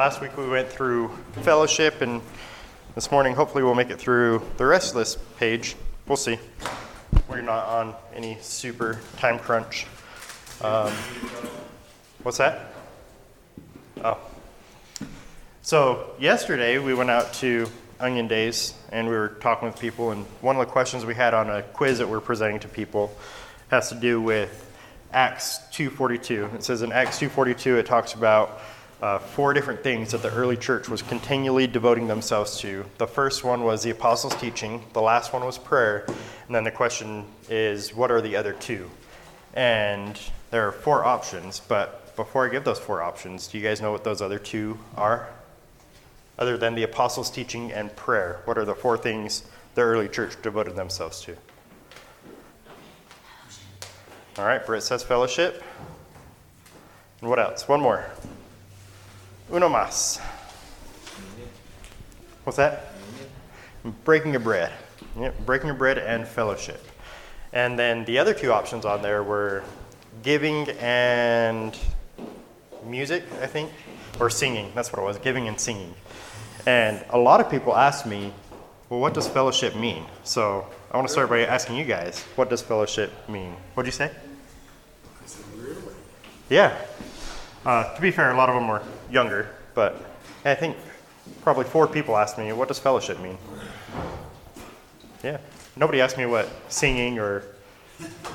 last week we went through fellowship, and this morning hopefully we'll make it through the rest of this page. We'll see. We're not on any super time crunch. Um, what's that? Oh. So, yesterday we went out to Onion Days and we were talking with people, and one of the questions we had on a quiz that we're presenting to people has to do with Acts 2:42. It says in Acts 2:42 it talks about uh, four different things that the early church was continually devoting themselves to. The first one was the apostles' teaching. The last one was prayer, and then the question is, what are the other two? And there are four options, but before I give those four options, do you guys know what those other two are? Other than the apostles' teaching and prayer, what are the four things the early church devoted themselves to? All right, Britt says fellowship. And what else? One more. Uno más. What's that? Breaking of bread. Yep, breaking of bread and fellowship. And then the other two options on there were giving and music, I think, or singing. That's what it was, giving and singing. And a lot of people ask me, well, what does fellowship mean? So I want to start by asking you guys, what does fellowship mean? What'd you say? Yeah. Uh, to be fair, a lot of them were younger, but I think probably four people asked me, what does fellowship mean? Yeah. Nobody asked me what singing or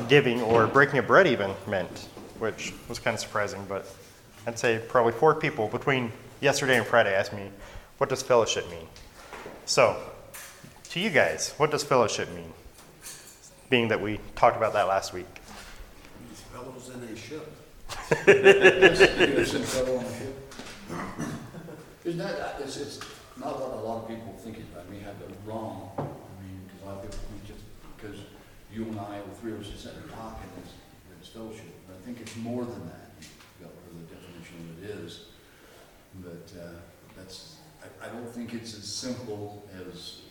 giving or breaking of bread even meant, which was kind of surprising, but I'd say probably four people between yesterday and Friday asked me, what does fellowship mean? So, to you guys, what does fellowship mean? Being that we talked about that last week. These fellows in a ship. Isn't that, it's, it's not what a lot of people think it, I mean, have it wrong. I mean, because a lot of people think just because you and I, the three of us sitting and talking, it's, it's fellowship. But I think it's more than that, you got the definition of it is. But, uh, that's, I, I don't think it's as simple as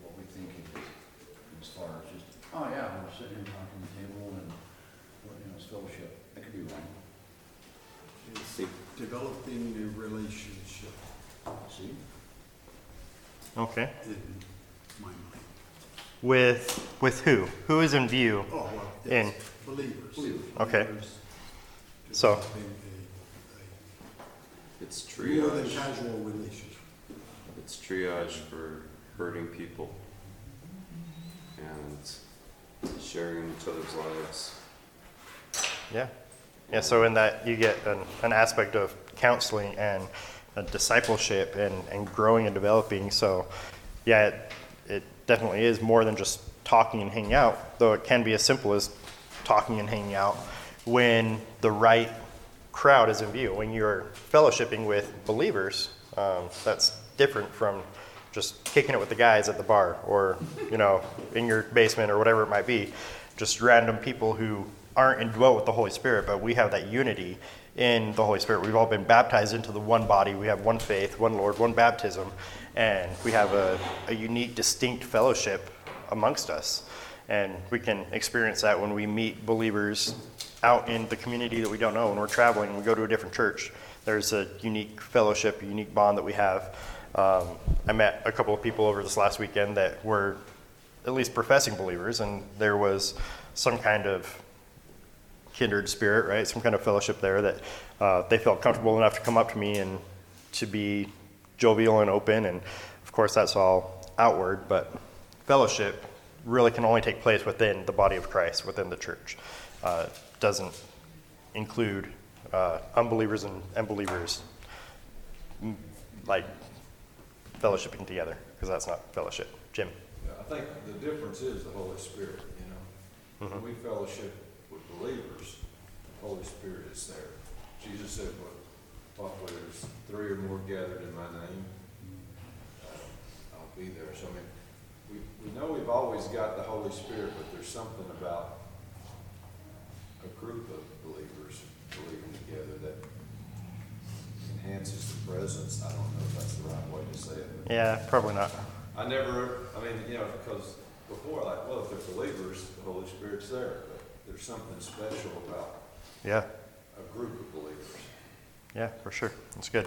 what we think it is, as far as just, oh yeah, we're sitting here talking at the table and, you know, it's fellowship. That could be wrong. It's developing a relationship, See? Okay. in my mind. With with who? Who is in view? Oh, well, In. yes, believers. Believers. Okay. Believers So- developing It's a- a More than triage. casual relationship. It's triage for hurting people and sharing each other's lives. Yeah. Yeah, so in that you get an, an aspect of counseling and discipleship and, and growing and developing. So, yeah, it, it definitely is more than just talking and hanging out, though it can be as simple as talking and hanging out when the right crowd is in view. When you're fellowshipping with believers, um, that's different from just kicking it with the guys at the bar or, you know, in your basement or whatever it might be. Just random people who aren't indwelt with the Holy Spirit, but we have that unity in the Holy Spirit. We've all been baptized into the one body. We have one faith, one Lord, one baptism, and we have a, a unique, distinct fellowship amongst us. And we can experience that when we meet believers out in the community that we don't know. When we're traveling we go to a different church, there's a unique fellowship, a unique bond that we have. Um, I met a couple of people over this last weekend that were at least professing believers, and there was some kind of kindred spirit, right? Some kind of fellowship there that uh, they felt comfortable enough to come up to me and to be jovial and open. And of course, that's all outward, but fellowship really can only take place within the body of Christ, within the church. Uh, doesn't include uh, unbelievers and, and believers like fellowshipping together, because that's not fellowship. Jim. I think the difference is the Holy Spirit, you know. When we fellowship believers, the Holy Spirit is there. Jesus said, what, what, where there's three or more gathered in my name, uh, I'll be there. So, I mean, we, we know we've always got the Holy Spirit, but there's something about a group of believers believing together that enhances the presence. I don't know if that's the right way to say it. Yeah, probably not. I never, I mean, you know, because before, like, well, if they're believers, the Holy Spirit's there, there's something special about Yeah, a group of believers. yeah, for sure. That's good.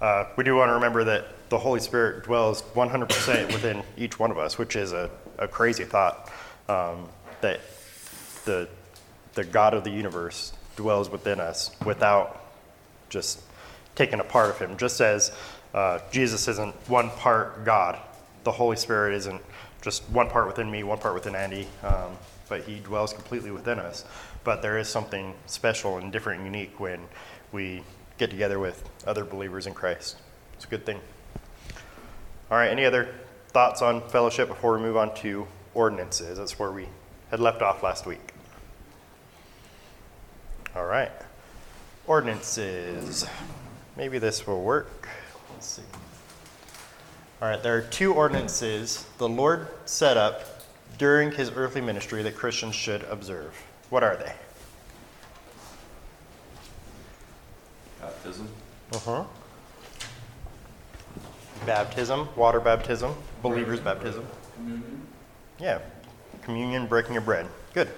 Uh, we do want to remember that the Holy Spirit dwells 100% within each one of us, which is a, a crazy thought. Um, that the, the God of the universe dwells within us without just taking a part of Him. Just as uh, Jesus isn't one part God, the Holy Spirit isn't just one part within me, one part within Andy, um, but He dwells completely within us. But there is something special and different and unique when we get together with other believers in Christ. It's a good thing. All right, any other thoughts on fellowship before we move on to ordinances? That's where we had left off last week. All right. Ordinances. Maybe this will work. Let's see. All right, there are two ordinances the Lord set up during his earthly ministry that Christians should observe. What are they? Baptism. Uh-huh. Baptism, water baptism, believer's baptism. Communion? Yeah, communion, breaking of bread. Good.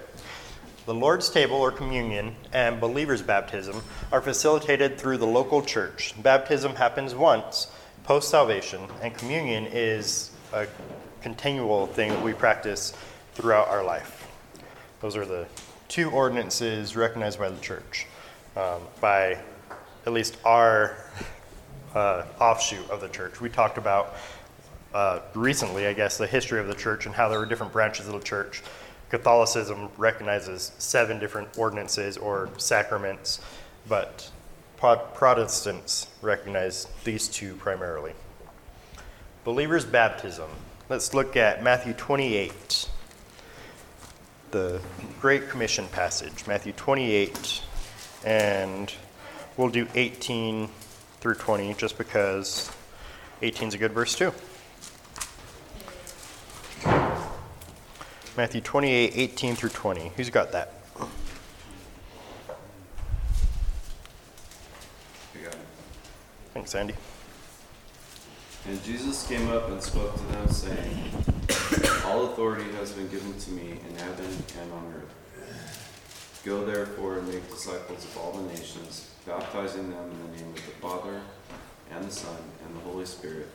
The Lord's table or communion and believer's baptism are facilitated through the local church. Baptism happens once post salvation, and communion is a continual thing that we practice throughout our life. Those are the two ordinances recognized by the church, um, by at least our uh, offshoot of the church. We talked about uh, recently, I guess, the history of the church and how there were different branches of the church. Catholicism recognizes seven different ordinances or sacraments, but Protestants recognize these two primarily. Believer's baptism. Let's look at Matthew 28, the Great Commission passage. Matthew 28, and we'll do 18 through 20 just because 18 is a good verse too. Matthew 28, 18 through 20. Who's got that? You got it. Thanks, Andy. And Jesus came up and spoke to them, saying, All authority has been given to me in heaven and on earth. Go therefore and make disciples of all the nations, baptizing them in the name of the Father, and the Son, and the Holy Spirit,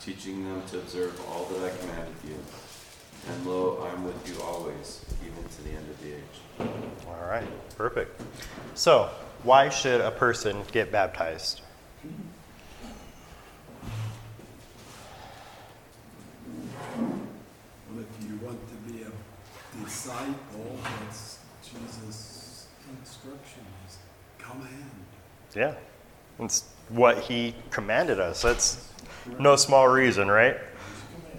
teaching them to observe all that I commanded you. And lo, I am with you always, even to the end of the age. All right, perfect. So, why should a person get baptized? Well, if you want to be a disciple, that's Jesus' instruction is. Yeah, it's what he commanded us. That's no small reason, right?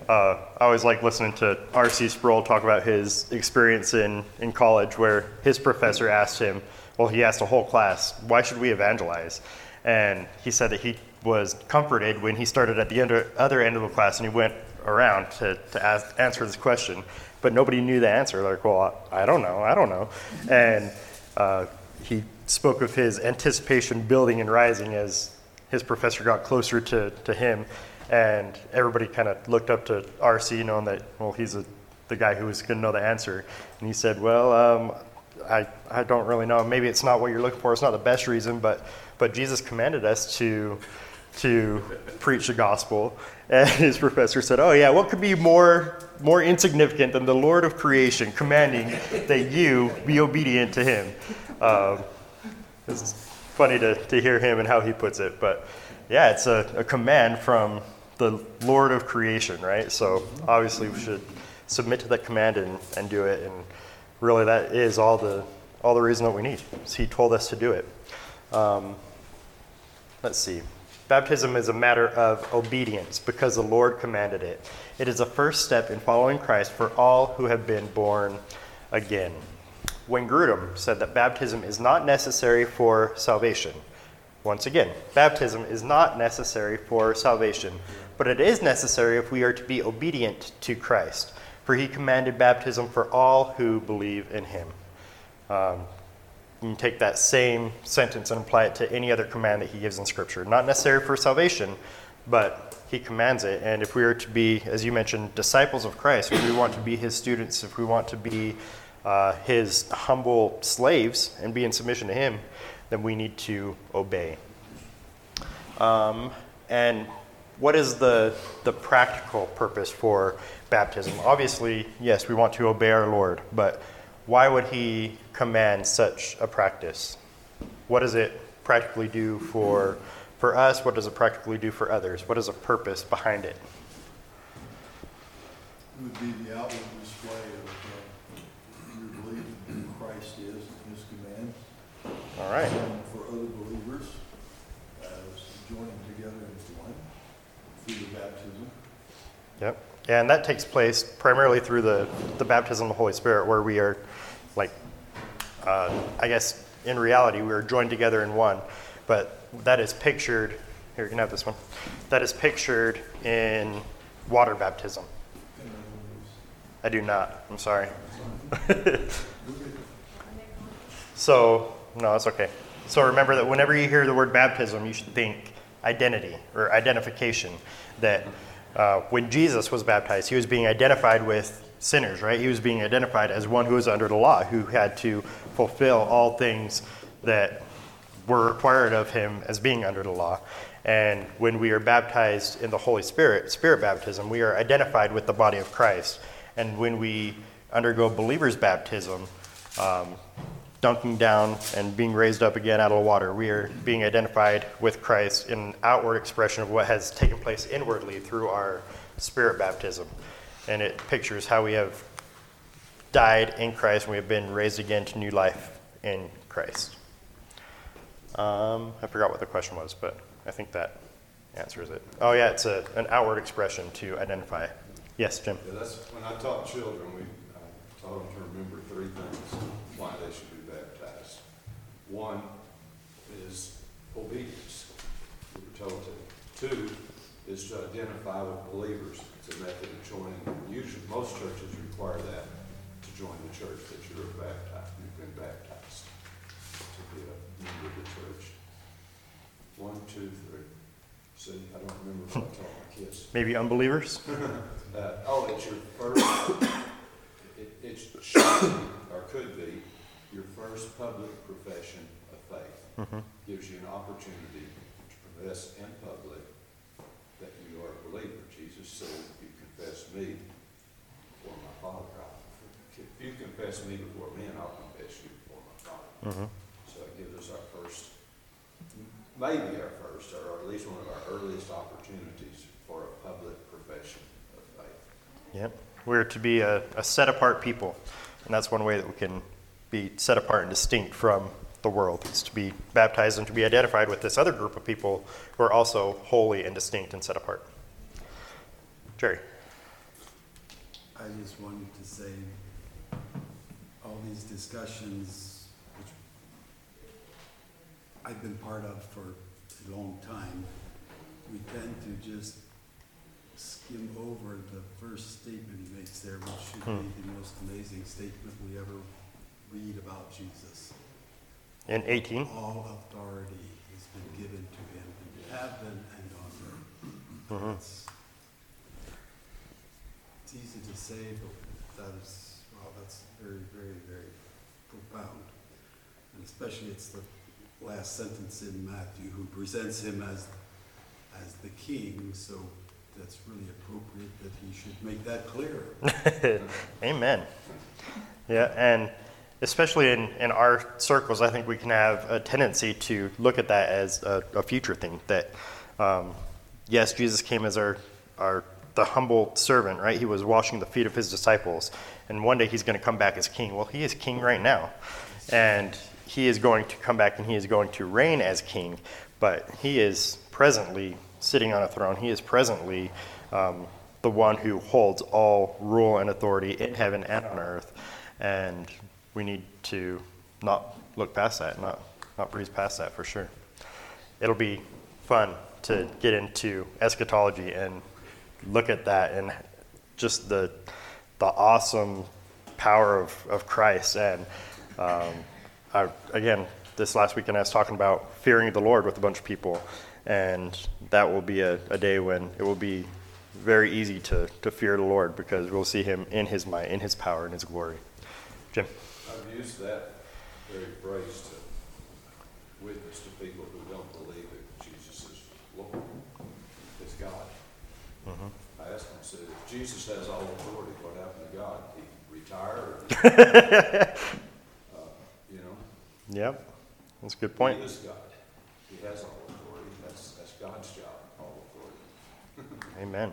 Uh, I always like listening to R.C. Sproul talk about his experience in, in college where his professor asked him, well, he asked a whole class, why should we evangelize? And he said that he was comforted when he started at the under, other end of the class and he went around to, to ask, answer this question, but nobody knew the answer. Like, well, I don't know, I don't know. And uh, he spoke of his anticipation building and rising as his professor got closer to, to him, and everybody kind of looked up to RC, knowing that, well, he's a, the guy who was going to know the answer. And he said, well, um, I, I don't really know. Maybe it's not what you're looking for. It's not the best reason, but, but Jesus commanded us to, to preach the gospel. And his professor said, oh, yeah, what could be more, more insignificant than the Lord of creation commanding that you be obedient to him? Um, it's funny to, to hear him and how he puts it, but yeah, it's a, a command from the Lord of creation, right? So obviously we should submit to that command and, and do it. And really, that is all the all the reason that we need. He told us to do it. Um, let's see. Baptism is a matter of obedience because the Lord commanded it. It is a first step in following Christ for all who have been born again. Wayne Grudem said that baptism is not necessary for salvation. Once again, baptism is not necessary for salvation, but it is necessary if we are to be obedient to Christ, for he commanded baptism for all who believe in him. Um, you can take that same sentence and apply it to any other command that he gives in Scripture. Not necessary for salvation, but he commands it. And if we are to be, as you mentioned, disciples of Christ, if we want to be his students, if we want to be uh, his humble slaves and be in submission to him, then we need to obey. Um, and what is the, the practical purpose for baptism? Obviously, yes, we want to obey our Lord, but why would He command such a practice? What does it practically do for, for us? What does it practically do for others? What is the purpose behind it? It would be the outward display of uh, your belief in who Christ is and his commands. All right. And for other believers, as joining together as one through the baptism. Yep. And that takes place primarily through the, the baptism of the Holy Spirit, where we are, like, uh, I guess in reality, we are joined together in one. But that is pictured, here, you can have this one. That is pictured in water baptism. I do not. I'm sorry. so, no, that's okay. So remember that whenever you hear the word baptism, you should think identity or identification. That uh, when Jesus was baptized, he was being identified with sinners, right? He was being identified as one who was under the law, who had to fulfill all things that were required of him as being under the law. And when we are baptized in the Holy Spirit, spirit baptism, we are identified with the body of Christ. And when we undergo believer's baptism, um, dunking down and being raised up again out of the water, we are being identified with Christ in outward expression of what has taken place inwardly through our spirit baptism. And it pictures how we have died in Christ and we have been raised again to new life in Christ. Um, I forgot what the question was, but I think that answers it. Oh, yeah, it's a, an outward expression to identify. Yes, Jim. Yeah, that's, when I taught children, we, I taught them to remember three things why they should be baptized. One is obedience, we were told to. Two is to identify with believers. Method of joining. Usually, most churches require that to join the church, that you're baptized, you've been baptized to be a member of the church. One, two, three. See, I don't remember what I taught my kids. Maybe unbelievers? Uh, oh, it's your first, it, it should be, or could be, your first public profession of faith. Mhm. Gives you an opportunity to profess in public that you are a believer. Jesus said, confess me before my Father, I'll, if you confess me before men, I'll confess you before my Father. Mm-hmm. So it gives us our first, maybe our first, or at least one of our earliest opportunities for a public profession of faith. Yep. We're to be a, a set apart people. And that's one way that we can be set apart and distinct from the world, is to be baptized and to be identified with this other group of people who are also holy and distinct and set apart. Jerry. I just wanted to say, all these discussions, which I've been part of for a long time, we tend to just skim over the first statement he makes there, which should be the most amazing statement we ever read about Jesus. In 18. All authority has been given to him in heaven and on earth. Mhm. It's easy to say, but that is, well, that's very, very, very profound. And especially it's the last sentence in Matthew, who presents him as, as the king, so that's really appropriate that he should make that clear. Amen. Yeah, and especially in, in our circles, I think we can have a tendency to look at that as a, a future thing. That, um, yes, Jesus came as our, our the humble servant, right? He was washing the feet of his disciples, and one day he's going to come back as king. Well, he is king right now, and he is going to come back and he is going to reign as king. But he is presently sitting on a throne. He is presently um, the one who holds all rule and authority in heaven and on earth. And we need to not look past that, not, not breeze past that for sure. It'll be fun to get into eschatology and look at that and just the, the awesome power of, of Christ. And um, I, again, this last weekend I was talking about fearing the Lord with a bunch of people. And that will be a, a day when it will be very easy to, to fear the Lord because we'll see him in his might, in his power, in his glory. Jim. I've used that very phrase to witness to people who don't believe that Jesus is Jesus has all authority, what happened to God? He retired? Uh, You know? Yep, that's a good point. He is God. He has all authority. That's, that's God's job, all authority. Amen.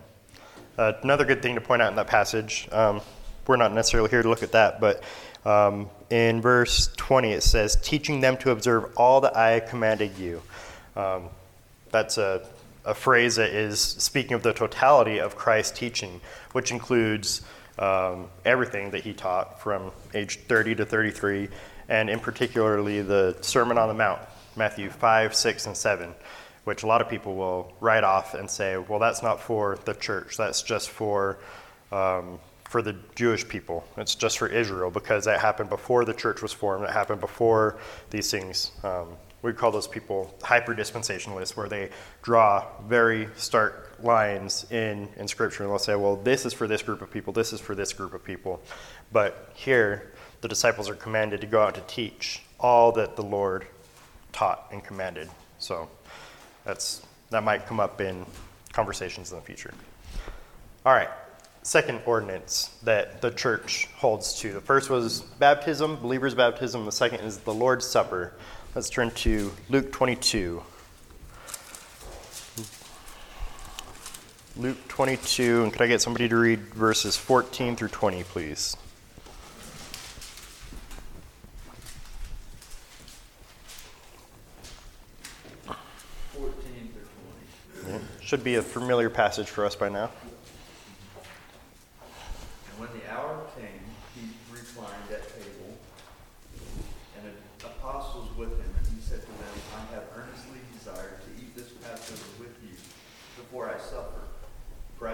Uh, another good thing to point out in that passage, um, we're not necessarily here to look at that, but um, in verse 20 it says, teaching them to observe all that I commanded you. Um, that's a, a phrase that is speaking of the totality of Christ's teaching, which includes um, everything that he taught from age 30 to 33, and in particularly the Sermon on the Mount, Matthew 5, 6, and 7 which a lot of people will write off and say, well, that's not for the church. That's just for, um, for the Jewish people. It's just for Israel because that happened before the church was formed. It happened before these things. Um, we call those people hyper dispensationalists, where they draw very stark lines in, in Scripture and they'll say, well, this is for this group of people, this is for this group of people. But here, the disciples are commanded to go out to teach all that the Lord taught and commanded. So, that's, that might come up in conversations in the future. All right, second ordinance that the church holds to. The first was baptism, believer's baptism. The second is the Lord's Supper. Let's turn to Luke 22. Luke 22, and could I get somebody to read verses 14 through 20, please? Fourteen through twenty. Yeah, Should be a familiar passage for us by now. And when the hour came, he reclined at table, and an apostles with him, and he said to them, I have earnestly desired to eat this Passover with you before I suffer. For I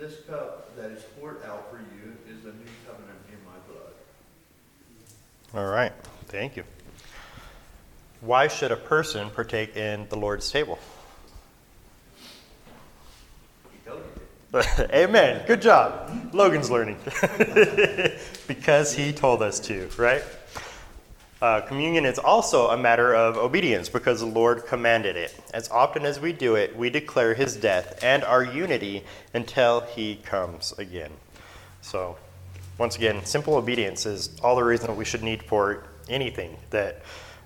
This cup that is poured out for you is the new covenant in my blood. All right, thank you. Why should a person partake in the Lord's table? He told you. Amen. Good job. Logan's learning. because he told us to, right? Uh, communion is also a matter of obedience because the Lord commanded it. As often as we do it, we declare his death and our unity until he comes again. So, once again, simple obedience is all the reason we should need for anything that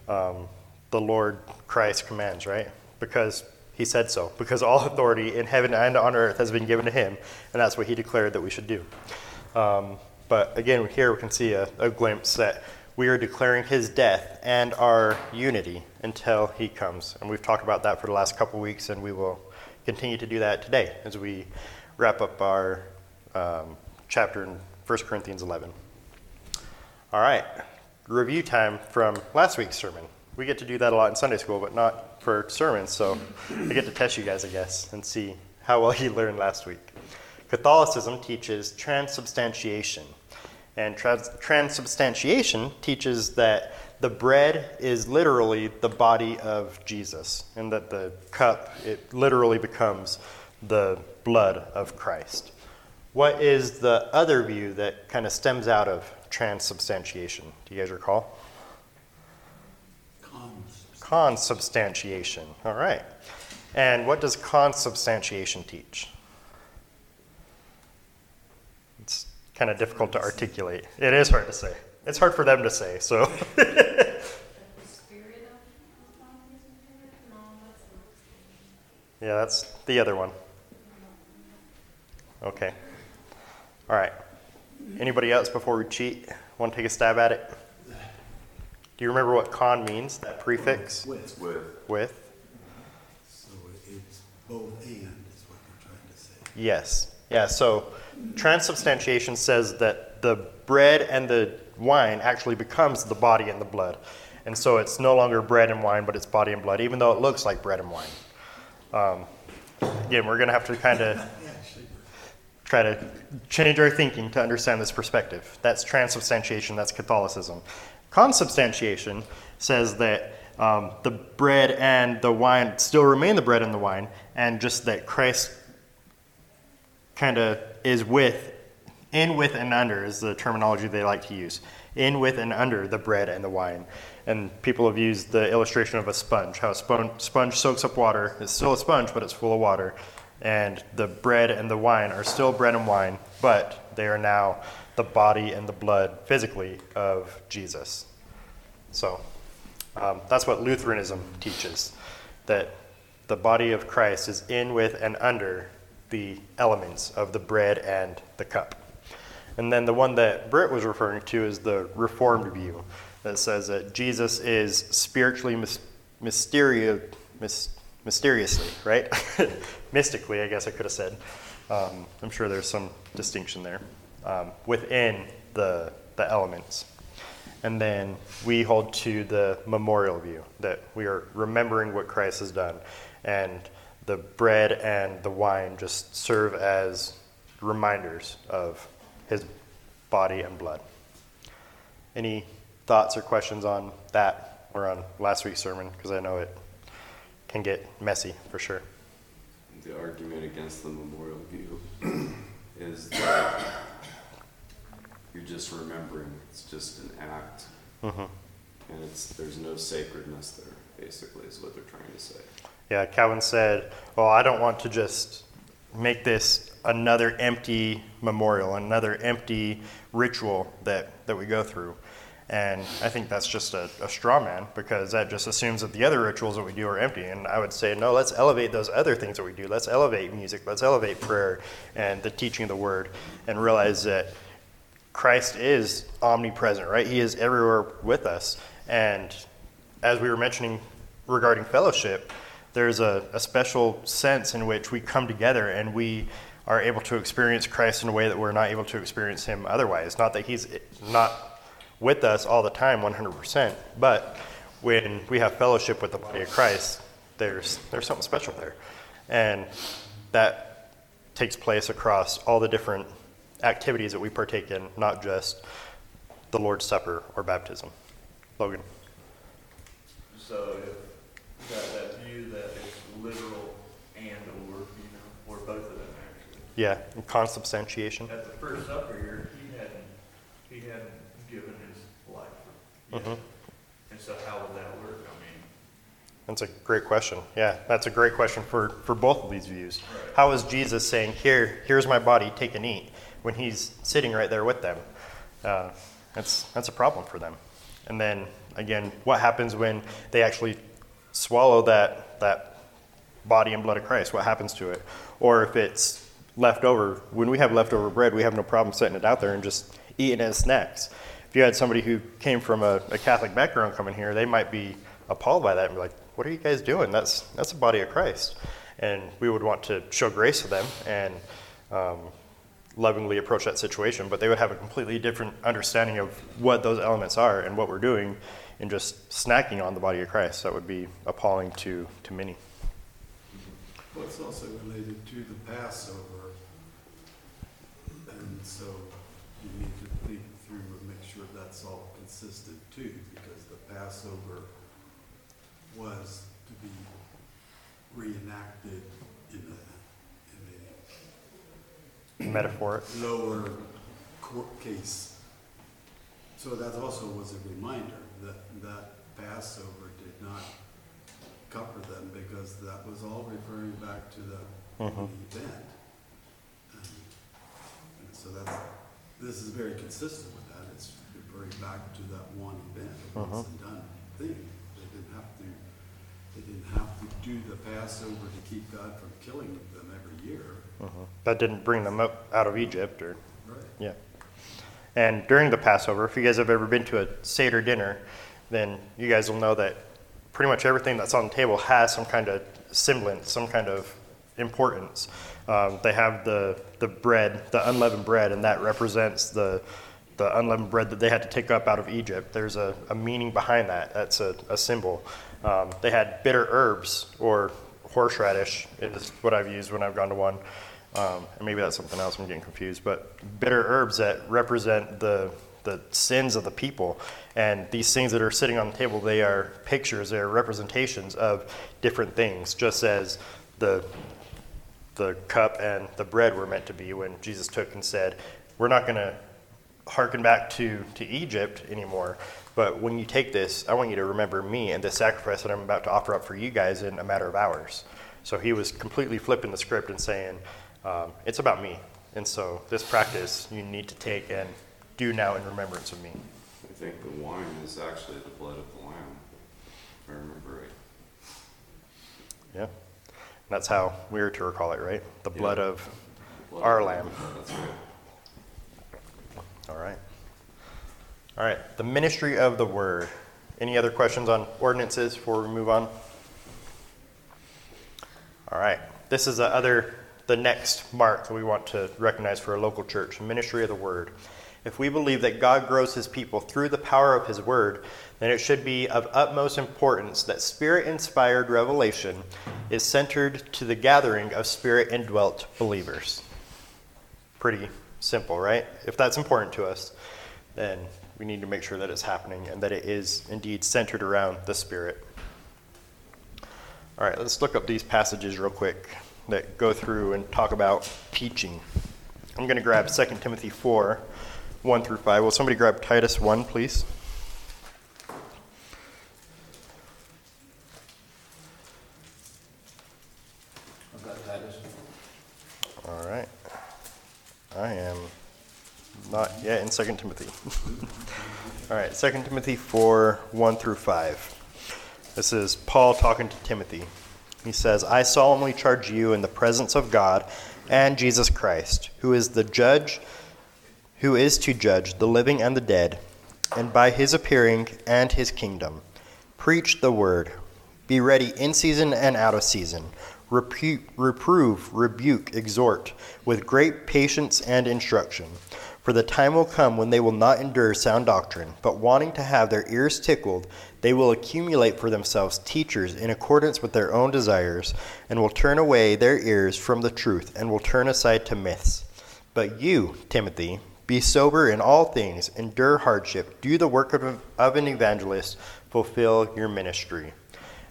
um, the Lord Christ commands, right? Because he said so. Because all authority in heaven and on earth has been given to him, and that's what he declared that we should do. Um, but again, here we can see a, a glimpse that we are declaring his death and our unity until he comes. And we've talked about that for the last couple weeks, and we will continue to do that today as we wrap up our um, chapter in 1 Corinthians 11. All right, review time from last week's sermon. We get to do that a lot in Sunday school, but not for sermons, so I get to test you guys, I guess, and see how well you learned last week. Catholicism teaches transubstantiation. And trans- transubstantiation teaches that the bread is literally the body of Jesus, and that the cup, it literally becomes the blood of Christ. What is the other view that kind of stems out of transubstantiation? Do you guys recall? Cons. Consubstantiation. All right. And what does consubstantiation teach? It's kind of difficult to articulate. It is hard to say. It's hard for them to say, so. The spirit of God is included? No, that's not. yeah, that's the other one. Okay. All right. Anybody else before we cheat want to take a stab at it? Do you remember what con means, that prefix? With, With With? so it's both and is what you're trying to say. Yes. Yeah, so transubstantiation says that the bread and the wine actually becomes the body and the blood. And so it's no longer bread and wine, but it's body and blood, even though it looks like bread and wine. Um, again, we're going to have to kind of try to change our thinking to understand this perspective. That's transubstantiation, that's Catholicism. Consubstantiation says that um, the bread and the wine still remain the bread and the wine, and just that Christ kind of is with, in, with, and under is the terminology they like to use. In, with, and under the bread and the wine. And people have used the illustration of a sponge, how a sponge, soaks up water. It's still a sponge, but it's full of water. And the bread and the wine are still bread and wine, but they are now the body and the blood physically of Jesus. So um, that's what Lutheranism teaches that the body of Christ is in, with, and under the elements of the bread and the cup. And then the one that Britt was referring to is the Reformed view that says that Jesus is spiritually mys- mysterio- mys- mysteriously, right? Mystically, I guess I could have said. Um, I'm sure there's some distinction there um, within the, the elements. And then we hold to the memorial view that we are remembering what Christ has done. And the bread and the wine just serve as reminders of his body and blood. Any thoughts or questions on that or on last week's sermon? Because I know it can get messy for sure. The argument against the memorial view is that you're just remembering. It's just an act, hmm and it's there's no sacredness there. Basically, is what they're trying to say. Yeah, Calvin said, Well, I don't want to just make this another empty memorial, another empty ritual that, that we go through. And I think that's just a, a straw man because that just assumes that the other rituals that we do are empty. And I would say, no, let's elevate those other things that we do. Let's elevate music, let's elevate prayer and the teaching of the word and realize that Christ is omnipresent, right? He is everywhere with us. And as we were mentioning regarding fellowship, there's a, a special sense in which we come together and we are able to experience Christ in a way that we're not able to experience Him otherwise. Not that He's not with us all the time, 100%, but when we have fellowship with the body of Christ, there's, there's something special there. And that takes place across all the different activities that we partake in, not just the Lord's Supper or baptism. Logan. So if that that it's literal and or, you know, or both of them actually. Yeah, and consubstantiation. At the first supper here, he hadn't, he hadn't given his life yet. Mhm. And so how would that work? I mean, That's a great question. Yeah, that's a great question for, for both of these views. Right. How is Jesus saying, Here, here's my body, take and eat, when he's sitting right there with them? Uh, that's, that's a problem for them. And then, again, what happens when they actually swallow that, that body and blood of Christ? What happens to it? Or if it's left over, when we have leftover bread, we have no problem setting it out there and just eating it as snacks. If you had somebody who came from a, a Catholic background coming here, they might be appalled by that and be like, "What are you guys doing? That's that's the body of Christ." And we would want to show grace to them and um, lovingly approach that situation, but they would have a completely different understanding of what those elements are and what we're doing, and just snacking on the body of Christ. That would be appalling to to many. Well, it's also related to the Passover. And so you need to think through and make sure that's all consistent too, because the Passover was to be reenacted in a, in Metaphor. a lower court case. So that also was a reminder that that Passover did not cover them because that was all referring back to the Mhm. event. And and so that's, this is very consistent with that, it's referring back to that one event, a once and done thing. They didn't have to, they didn't have to do the Passover to keep God from killing them every year. Mhm. That didn't bring them up out of Egypt or Right. Yeah. And during the Passover, if you guys have ever been to a Seder dinner, then you guys will know that pretty much everything that's on the table has some kind of semblance, some kind of importance. Um, they have the, the bread, the unleavened bread, and that represents the, the unleavened bread that they had to take up out of Egypt. There's a, a meaning behind that. That's a, a symbol. Um, they had bitter herbs, or horseradish is what I've used when I've gone to one. Um, and maybe that's something else I'm getting confused, but bitter herbs that represent the, the sins of the people. And these things that are sitting on the table, they are pictures, they are representations of different things, just as the, the cup and the bread were meant to be when Jesus took and said, We're not going to hearken back to, to Egypt anymore. But when you take this, I want you to remember me and the sacrifice that I'm about to offer up for you guys in a matter of hours. So he was completely flipping the script and saying, um, It's about me. And so this practice you need to take and do now in remembrance of me. I think the wine is actually the blood of the lamb, if I remember right. Yeah. That's how we are to recall it, right? The blood Yeah. of Blood our of- lamb. That's right. All right. All right. The ministry of the word. Any other questions on ordinances before we move on? All right. This is the other, the next mark that we want to recognize for a local church ministry of the word. If we believe that God grows his people through the power of his word, then it should be of utmost importance that spirit inspired revelation is centered to the gathering of spirit indwelt believers. Pretty simple, right? If that's important to us, then we need to make sure that it's happening and that it is indeed centered around the Spirit. All right, let's look up these passages real quick that go through and talk about teaching. I'm going to grab 2 Timothy 4 1 through 5. Will somebody grab Titus 1, please? I've got Titus. All right. I am not yet in 2 Timothy. All right, 2 Timothy 4 1 through 5. This is Paul talking to Timothy. He says, I solemnly charge you in the presence of God and Jesus Christ, who is the judge, who is to judge the living and the dead, and by his appearing and his kingdom. Preach the word. Be ready in season and out of season. Repu- reprove, rebuke, exhort with great patience and instruction. For the time will come when they will not endure sound doctrine, but wanting to have their ears tickled, they will accumulate for themselves teachers in accordance with their own desires, and will turn away their ears from the truth, and will turn aside to myths. But you, Timothy, be sober in all things, endure hardship, do the work of, of an evangelist, fulfill your ministry.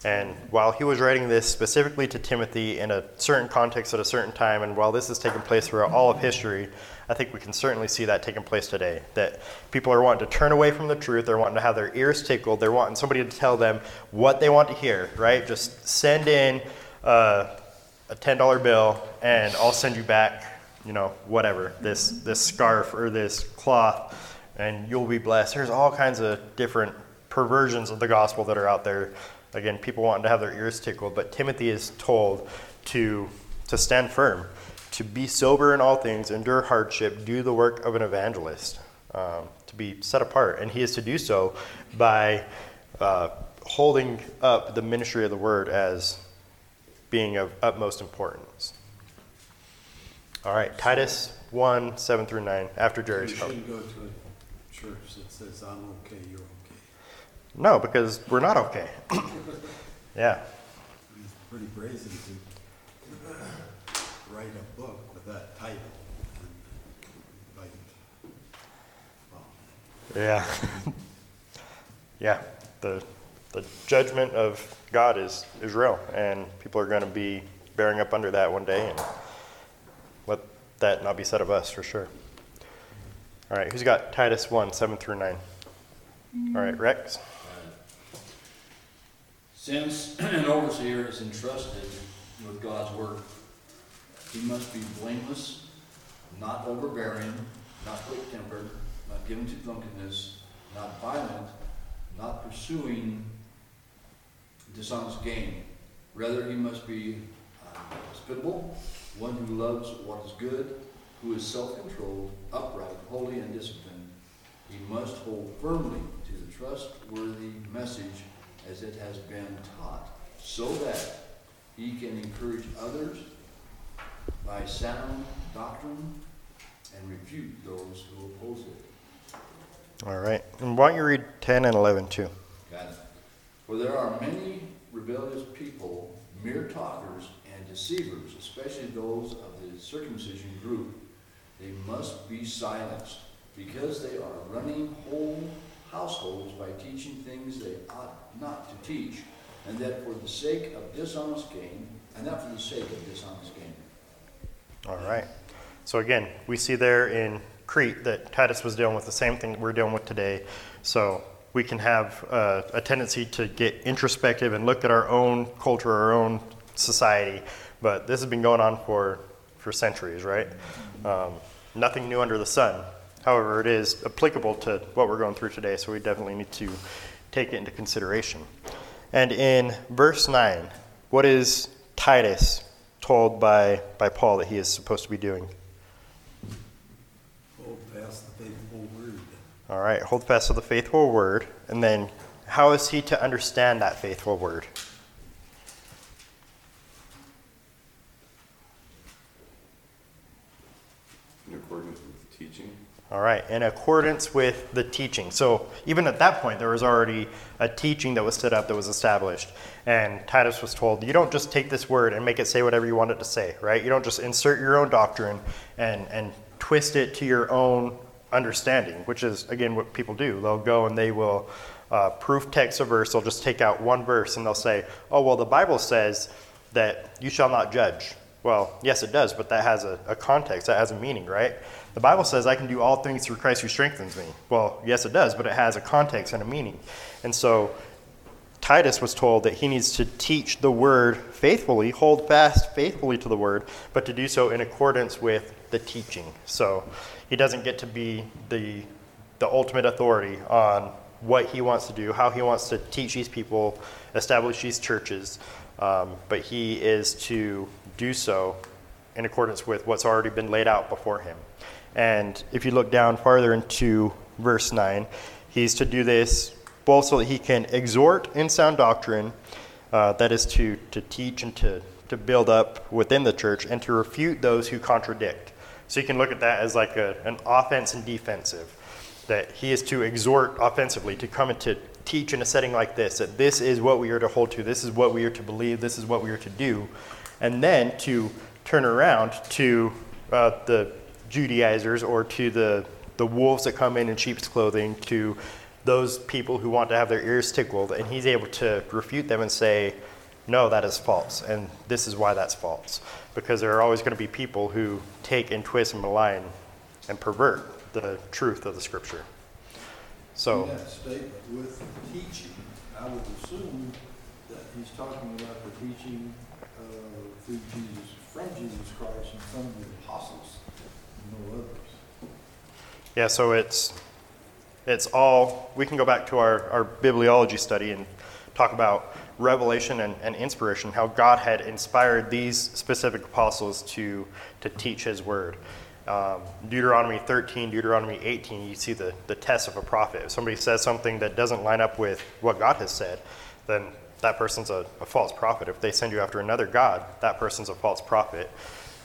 And while he was writing this specifically to Timothy in a certain context at a certain time, and while this has taken place throughout all of history, I think we can certainly see that taking place today. That people are wanting to turn away from the truth, they're wanting to have their ears tickled, they're wanting somebody to tell them what they want to hear, right? Just send in uh, a $10 bill, and I'll send you back, you know, whatever, this, this scarf or this cloth, and you'll be blessed. There's all kinds of different perversions of the gospel that are out there. Again, people wanting to have their ears tickled, but Timothy is told to, to stand firm, to be sober in all things, endure hardship, do the work of an evangelist, um, to be set apart. And he is to do so by uh, holding up the ministry of the word as being of utmost importance. All right, Titus 1 7 through 9, after Jerry's comment. shouldn't go to a church that says, I'm okay, you're okay. No, because we're not okay. yeah. It's pretty brazen to write a book with that title. and Like, well, Yeah. yeah. The, the judgment of God is, is real, and people are going to be bearing up under that one day, and that not be said of us for sure. All right, who's got Titus 1 7 through 9? All right, Rex? Since an overseer is entrusted with God's work, he must be blameless, not overbearing, not quick-tempered, not given to drunkenness, not violent, not pursuing dishonest gain. Rather, he must be uh, hospitable, one who loves what is good, who is self-controlled, upright, holy, and disciplined. He must hold firmly to the trustworthy message as it has been taught, so that he can encourage others by sound doctrine and refute those who oppose it. All right. And why don't you read 10 and 11 too? Got it. For there are many rebellious people, mere talkers deceivers, especially those of the circumcision group. They must be silenced, because they are running whole households by teaching things they ought not to teach, and that for the sake of dishonest gain, and that for the sake of dishonest gain. All right. So again, we see there in Crete that Titus was dealing with the same thing we're dealing with today. So we can have uh, a tendency to get introspective and look at our own culture, our own society. But this has been going on for, for centuries, right? Um, nothing new under the sun. However, it is applicable to what we're going through today, so we definitely need to take it into consideration. And in verse 9, what is Titus told by, by Paul that he is supposed to be doing? Hold fast the faithful word. All right, hold fast to the faithful word. And then, how is he to understand that faithful word? In accordance with the teaching. All right, in accordance with the teaching. So, even at that point, there was already a teaching that was set up, that was established. And Titus was told, you don't just take this word and make it say whatever you want it to say, right? You don't just insert your own doctrine and, and twist it to your own understanding, which is, again, what people do. They'll go and they will uh, proof text a verse, they'll just take out one verse and they'll say, oh, well, the Bible says that you shall not judge. Well, yes, it does, but that has a, a context, that has a meaning, right? The Bible says I can do all things through Christ who strengthens me. Well, yes, it does, but it has a context and a meaning. And so Titus was told that he needs to teach the word faithfully, hold fast faithfully to the word, but to do so in accordance with the teaching. So he doesn't get to be the, the ultimate authority on what he wants to do, how he wants to teach these people, establish these churches, um, but he is to do so in accordance with what's already been laid out before him. And if you look down farther into verse 9, he's to do this both so that he can exhort in sound doctrine, uh, that is to, to teach and to, to build up within the church, and to refute those who contradict. So you can look at that as like a, an offense and defensive, that he is to exhort offensively, to come and to teach in a setting like this, that this is what we are to hold to, this is what we are to believe, this is what we are to do, and then to turn around to uh, the Judaizers or to the, the wolves that come in in sheep's clothing, to those people who want to have their ears tickled, and he's able to refute them and say, no, that is false, and this is why that's false. Because there are always going to be people who take and twist and malign and pervert the truth of the scripture. So, that statement with teaching, I would assume that he's talking about the teaching through Jesus, from Jesus Christ and from the apostles, and no others. yeah, so it's it's all we can go back to our, our bibliology study and talk about revelation and, and inspiration, how God had inspired these specific apostles to to teach his word. Um, Deuteronomy 13, Deuteronomy 18, you see the, the test of a prophet. If somebody says something that doesn't line up with what God has said, then that person's a, a false prophet. If they send you after another God, that person's a false prophet.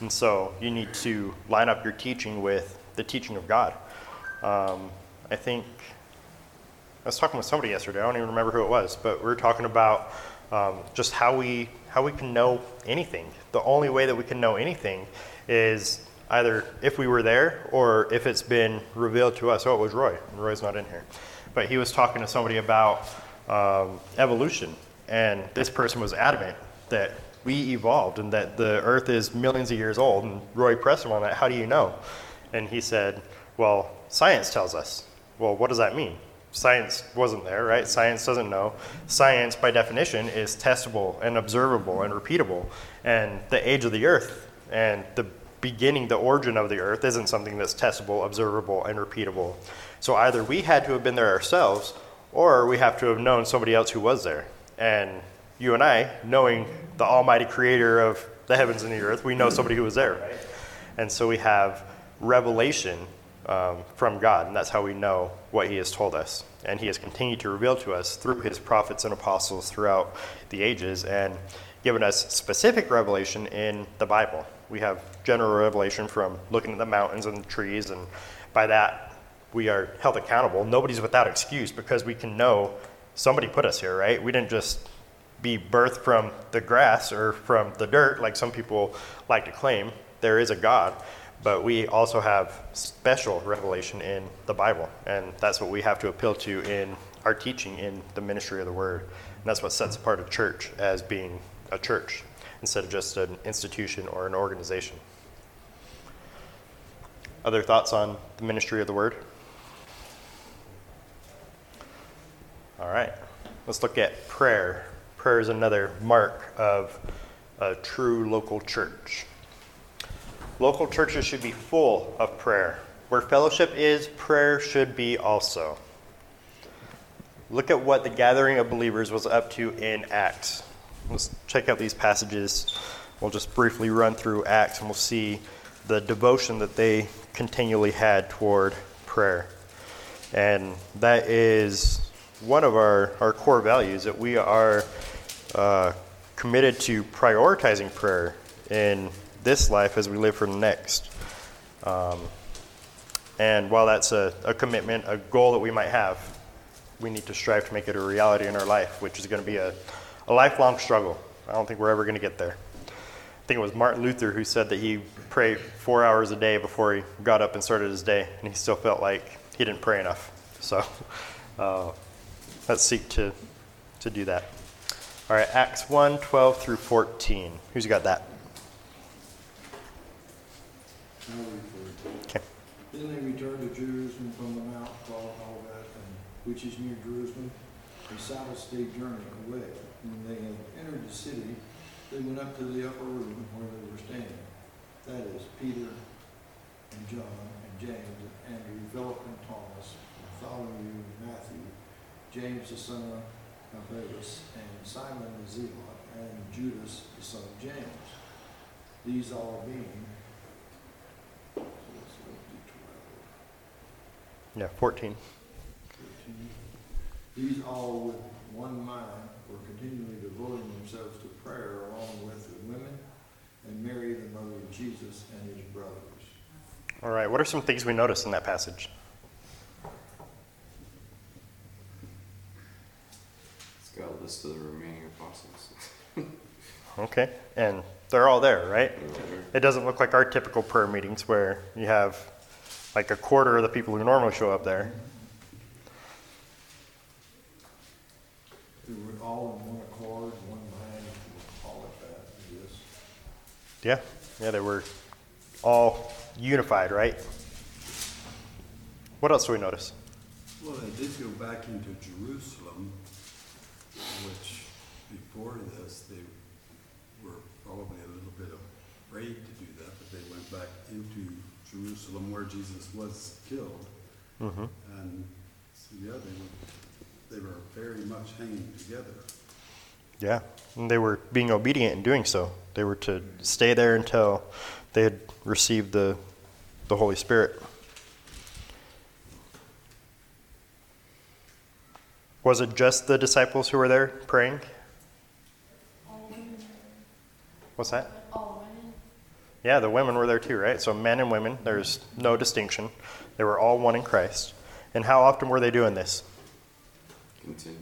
And so you need to line up your teaching with the teaching of God. Um, I think I was talking with somebody yesterday. I don't even remember who it was, but we were talking about um, just how we how we can know anything. The only way that we can know anything is either if we were there or if it's been revealed to us. Oh, it was Roy. Roy's not in here, but he was talking to somebody about um, evolution, and this person was adamant that we evolved and that the Earth is millions of years old. And Roy pressed him on that. How do you know? And he said, "Well, science tells us." Well, what does that mean? Science wasn't there, right? Science doesn't know. Science, by definition, is testable and observable and repeatable. And the age of the earth and the beginning, the origin of the earth, isn't something that's testable, observable, and repeatable. So either we had to have been there ourselves, or we have to have known somebody else who was there. And you and I, knowing the Almighty Creator of the heavens and the earth, we know somebody who was there, right? And so we have revelation um, from God, and that's how we know what He has told us. And He has continued to reveal to us through His prophets and apostles throughout the ages and given us specific revelation in the Bible. We have general revelation from looking at the mountains and the trees, and by that, we are held accountable. Nobody's without excuse because we can know somebody put us here, right? We didn't just be birthed from the grass or from the dirt, like some people like to claim. There is a God, but we also have special revelation in the Bible, and that's what we have to appeal to in our teaching in the ministry of the Word. And that's what sets apart a church as being a church instead of just an institution or an organization. Other thoughts on the ministry of the Word? All right, let's look at prayer. Prayer is another mark of a true local church. Local churches should be full of prayer. Where fellowship is, prayer should be also. Look at what the gathering of believers was up to in Acts. Let's check out these passages. We'll just briefly run through Acts and we'll see the devotion that they continually had toward prayer. And that is one of our, our core values that we are uh, committed to prioritizing prayer in this life as we live for the next. Um, and while that's a, a commitment, a goal that we might have, we need to strive to make it a reality in our life, which is going to be a, a lifelong struggle. I don't think we're ever going to get there. I think it was Martin Luther who said that he prayed four hours a day before he got up and started his day, and he still felt like he didn't pray enough. So uh, let's seek to, to do that. All right, Acts 1 12 through 14. Who's got that? Okay. Then they returned to Jerusalem from the mount called Olivet, which is near Jerusalem, a Sabbath day journey away. When they had entered the city, they went up to the upper room where they were standing. That is Peter and John and James and Andrew, Philip and Thomas, Bartholomew and Matthew, James the son of Alphaeus, and Simon the Zealot, and Judas the son of James. These all being so let's go to 12, Yeah, 14. 13. These all with one mind were continually devoting themselves to prayer along with the women and Mary, the mother of Jesus, and his brothers. All right, what are some things we notice in that passage? It's got a list of the remaining apostles. Okay, and they're all there, right? It doesn't look like our typical prayer meetings where you have like a quarter of the people who normally show up there. They were all in one accord, one mind, if you call it that, I guess. Yeah, yeah, they were all unified, right? What else do we notice? Well, they did go back into Jerusalem, which before this, they were probably a little bit afraid to do that, but they went back into Jerusalem where Jesus was killed. Mm-hmm. And so, yeah, they were, they were very much hanging together. Yeah, and they were being obedient in doing so. They were to stay there until they had received the, the Holy Spirit. Was it just the disciples who were there praying? What's that? Yeah, the women were there too, right? So men and women, there's no distinction. They were all one in Christ. And how often were they doing this? Continuing.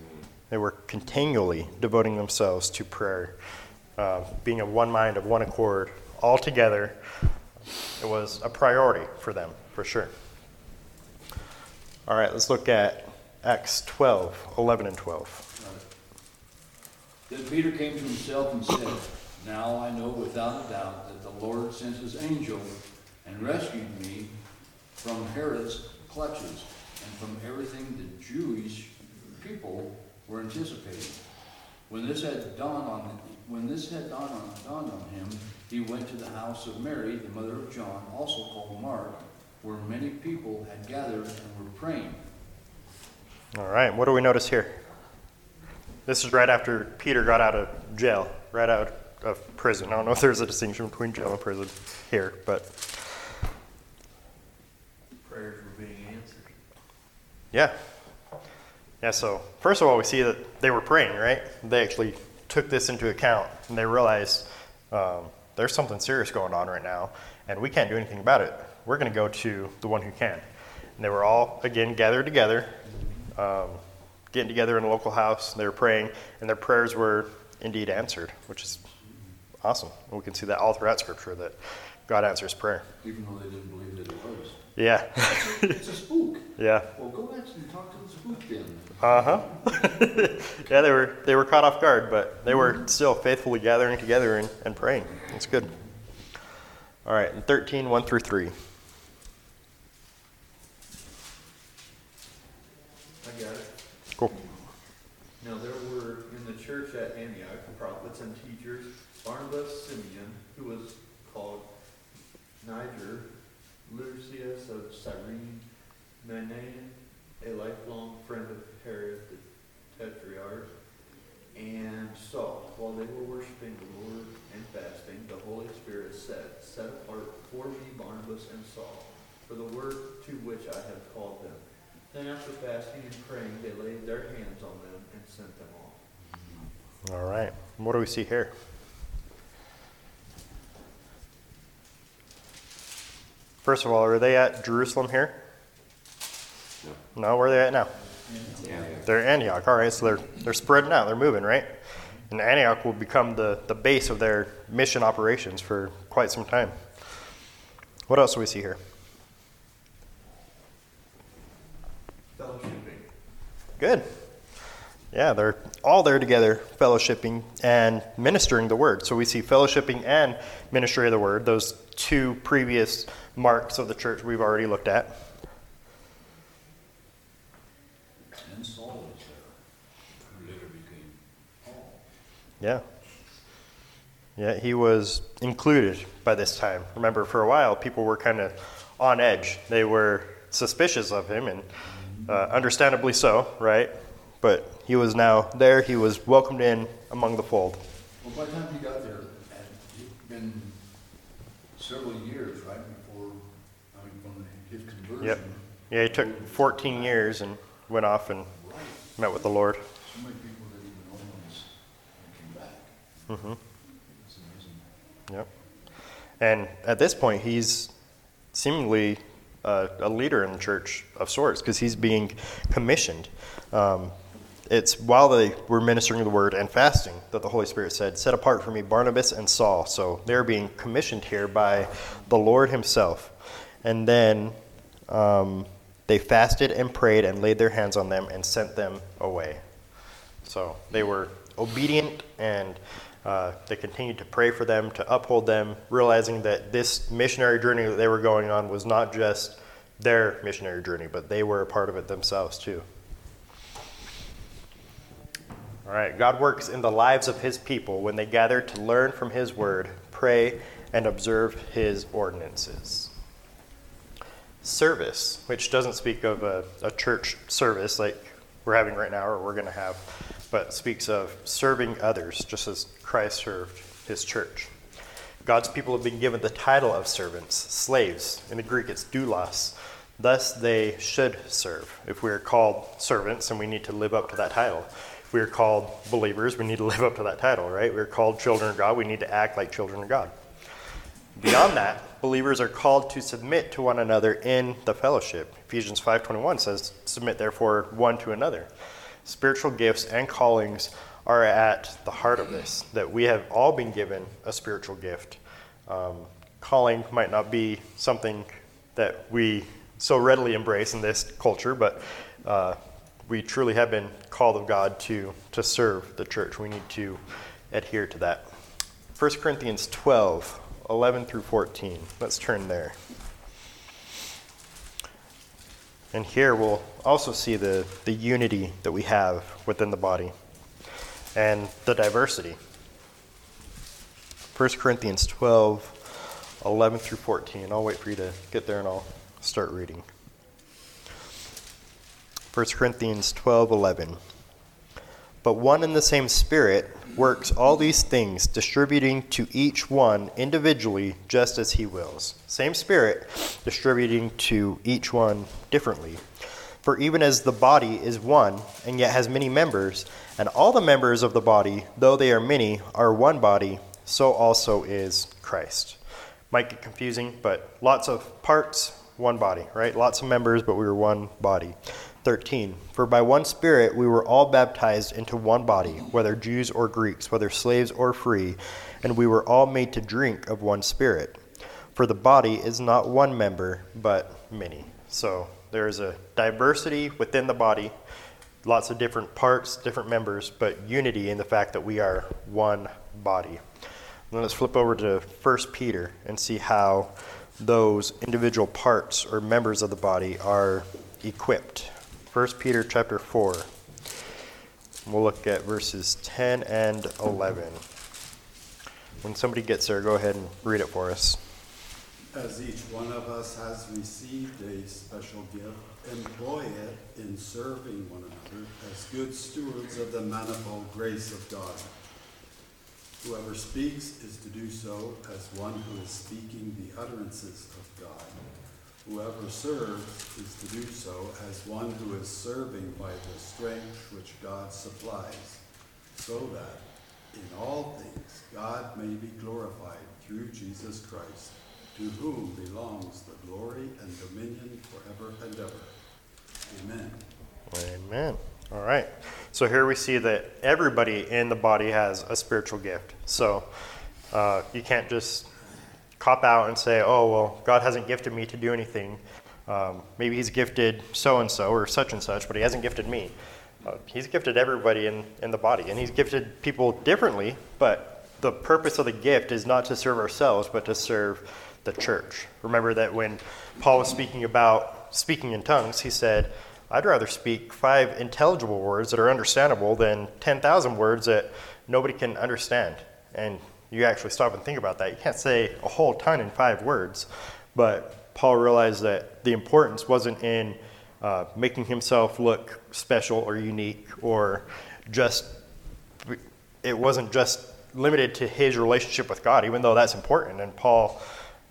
They were continually devoting themselves to prayer, uh, being of one mind, of one accord, all together. It was a priority for them, for sure. All right, let's look at Acts 12, 11 and 12. Then Peter came to himself and said, Now I know without a doubt that the Lord sent his angel and rescued me from Herod's clutches and from everything the Jewish people were anticipating. When this had dawned on, when this had dawned on, dawned on him, he went to the house of Mary, the mother of John, also called Mark, where many people had gathered and were praying. All right, what do we notice here? This is right after Peter got out of jail, right out of prison. I don't know if there's a distinction between jail and prison here, but Prayers were being answered. yeah. Yeah, so first of all, we see that they were praying, right? They actually took this into account and they realized um, there's something serious going on right now and we can't do anything about it. We're going to go to the one who can. And they were all, again, gathered together, um, getting together in a local house. They were praying, and their prayers were indeed answered, which is awesome. We can see that all throughout Scripture that God answers prayer. Even though they didn't believe that it was. Yeah, It's a spook. yeah, Well, go back and talk to the spook then. uh huh. yeah, they were they were caught off guard, but they were still faithfully gathering together and, and praying. That's good. All right, and 13, 1 through 3. I got it. Cool. Now there were in the church at Antioch prophets and teachers, Barnabas, Simeon, who was called Niger, Lucius of Cyrene, Manaen, a lifelong friend of Herod the Tetrarch, and Saul. While they were worshiping the Lord and fasting, the Holy Spirit said, Set apart for me Barnabas and Saul, for the work to which I have called them. Then after fasting and praying, they laid their hands on them and sent them off. All right. What do we see here? First of all, are they at Jerusalem here? No, No, where are they at now? Yeah. They're Antioch. All right, so they're they're spreading out. They're moving, right? And Antioch will become the, the base of their mission operations for quite some time. What else do we see here? Fellowshipping. Good. Yeah, they're all there together, fellowshipping and ministering the word. So we see fellowshipping and ministry of the word, those two previous marks of the church we've already looked at. And Saul was there, who later became Paul. Yeah. Yeah, he was included by this time. Remember, for a while, people were kind of on edge. They were suspicious of him, and uh, understandably so, right? But he was now there. He was welcomed in among the fold. Well, by the time he got there, it'd been several years, right, before, I mean, from his conversion. Yep. Yeah, he took 14 years and went off and Right. met with the Lord. So many people didn't even know when came back. hmm It's amazing. Yep. And at this point, he's seemingly uh, a leader in the church of sorts because he's being commissioned. Um, it's while they were ministering the word and fasting that the Holy Spirit said, Set apart for me Barnabas and Saul. So they're being commissioned here by the Lord Himself. And then um, they fasted and prayed and laid their hands on them and sent them away. So they were obedient and uh, they continued to pray for them, to uphold them, realizing that this missionary journey that they were going on was not just their missionary journey, but they were a part of it themselves too. All right, God works in the lives of his people when they gather to learn from his word, pray, and observe his ordinances. Service, which doesn't speak of a, a church service like we're having right now or we're going to have, but speaks of serving others just as Christ served his church. God's people have been given the title of servants, slaves. In the Greek, it's doulos. Thus, they should serve. If we are called servants, and we need to live up to that title. If we are called believers, we need to live up to that title, right? We're called children of God, we need to act like children of God. Beyond that, believers are called to submit to one another in the fellowship. Ephesians 5:21 says, "Submit therefore one to another." Spiritual gifts and callings are at the heart of this. That we have all been given a spiritual gift. Um, calling might not be something that we so readily embrace in this culture, but uh, we truly have been called of God to to serve the church. We need to adhere to that. 1 Corinthians 12, 11 through 14. Let's turn there. And here we'll also see the, the unity that we have within the body and the diversity. 1 Corinthians 12, 11 through 14. I'll wait for you to get there and I'll start reading. 1 Corinthians 12, 11. But one and the same Spirit works all these things, distributing to each one individually just as he wills. Same Spirit, distributing to each one differently. For even as the body is one, and yet has many members, and all the members of the body, though they are many, are one body, so also is Christ. Might get confusing, but lots of parts, one body, right? Lots of members, but we are one body. 13. For by one Spirit we were all baptized into one body, whether Jews or Greeks, whether slaves or free, and we were all made to drink of one Spirit. For the body is not one member, but many. So there is a diversity within the body, lots of different parts, different members, but unity in the fact that we are one body. Then let's flip over to 1 Peter and see how those individual parts or members of the body are equipped. 1 Peter chapter 4. We'll look at verses 10 and 11. When somebody gets there, go ahead and read it for us. As each one of us has received a special gift, employ it in serving one another as good stewards of the manifold grace of God. Whoever speaks is to do so as one who is speaking the utterances of God. Whoever serves is to do so as one who is serving by the strength which God supplies, so that in all things God may be glorified through Jesus Christ, to whom belongs the glory and dominion forever and ever. Amen. Amen. All right. So here we see that everybody in the body has a spiritual gift. So uh, you can't just cop out and say, oh, well, God hasn't gifted me to do anything. Um, maybe He's gifted so and so or such and such, but He hasn't gifted me. Uh, he's gifted everybody in, in the body, and He's gifted people differently, but the purpose of the gift is not to serve ourselves, but to serve the church. Remember that when Paul was speaking about speaking in tongues, he said, I'd rather speak five intelligible words that are understandable than 10,000 words that nobody can understand. And you actually stop and think about that. You can't say a whole ton in five words. But Paul realized that the importance wasn't in uh, making himself look special or unique or just, it wasn't just limited to his relationship with God, even though that's important. And Paul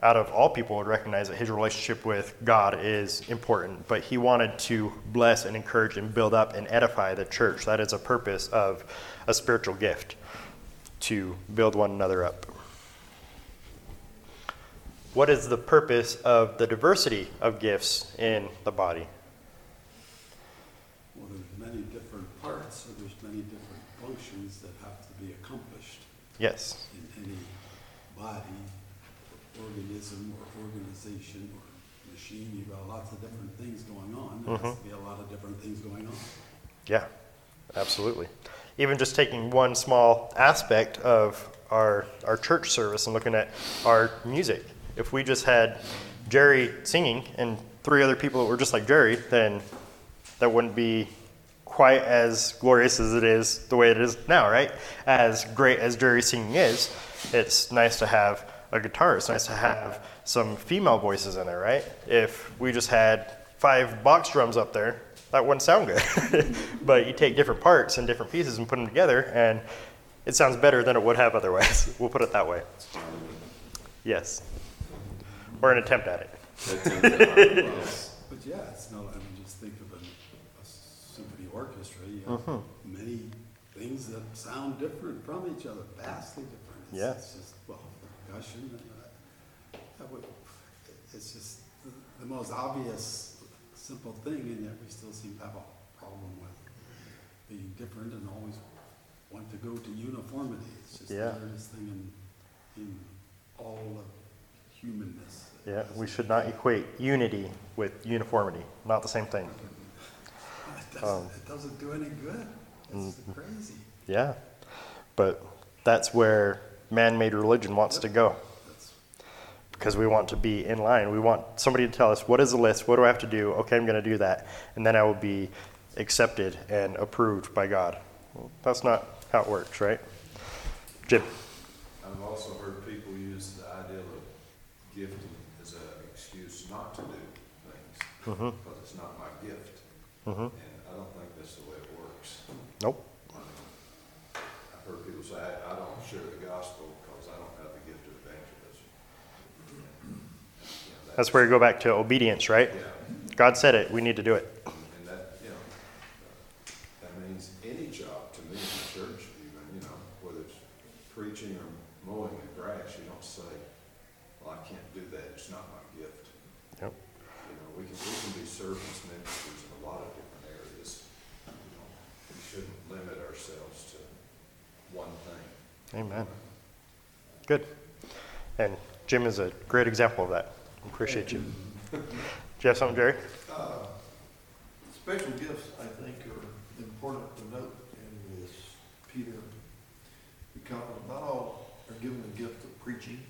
out of all people would recognize that his relationship with God is important, but he wanted to bless and encourage and build up and edify the church. That is a purpose of a spiritual gift to build one another up. What is the purpose of the diversity of gifts in the body? Well, there's many different parts, so there's many different functions that have to be accomplished Yes. in any body, organism, or organization, or machine. You've got lots of different things going on. There has mm-hmm. to be a lot of different things going on. Yeah, absolutely. Even just taking one small aspect of our, our church service and looking at our music. If we just had Jerry singing and three other people that were just like Jerry, then that wouldn't be quite as glorious as it is the way it is now, right? As great as Jerry singing is, it's nice to have a guitar. It's nice to have some female voices in there, right? If we just had five box drums up there, that wouldn't sound good. but you take different parts and different pieces and put them together, and it sounds better than it would have otherwise. we'll put it that way. Yes. Or an attempt at it. But yeah, it's no, I mean, just think of a, a symphony orchestra, you have Mhm. many things that sound different from each other, vastly different. It's- Yeah. It's just, well, percussion, and, uh, that would, it's just the, the most obvious, simple thing, and yet we still seem to have a problem with being different and always want to go to uniformity. It's just the Yeah. hardest thing in, in all of humanness. Yeah, we should not equate unity with uniformity. Not the same thing. It Um, doesn't, it doesn't do any good. It's crazy. Yeah. But that's where man made religion wants to go. Because we want to be in line. We want somebody to tell us what is the list, what do I have to do? Okay, I'm going to do that, and then I will be accepted and approved by God. Well, that's not how it works, right? Jim. I've also heard people use the idea of gifting as an excuse not to do things, Mhm. because it's not my gift. Mhm. And I don't think that's the way it works. Nope. I mean, I've heard people say, I I don't share the gospel because I don't have the gift of evangelism. You know, That's where you go back to obedience, right? Yeah, God said it, we need to do it. and that, you know, that means any job to me in the church even, you know, whether it's preaching or mowing the grass, you don't say, well, I can't do that, it's not my gift. Yep. You know, we can, we can be service ministers in a lot of different areas. You know, we shouldn't limit ourselves to one thing. Amen. Good. And Jim is a great example of that. Appreciate you. Do you have something, Jerry? Uh, Special gifts, I think, are important to note in this, Peter, because not all are given the gift of preaching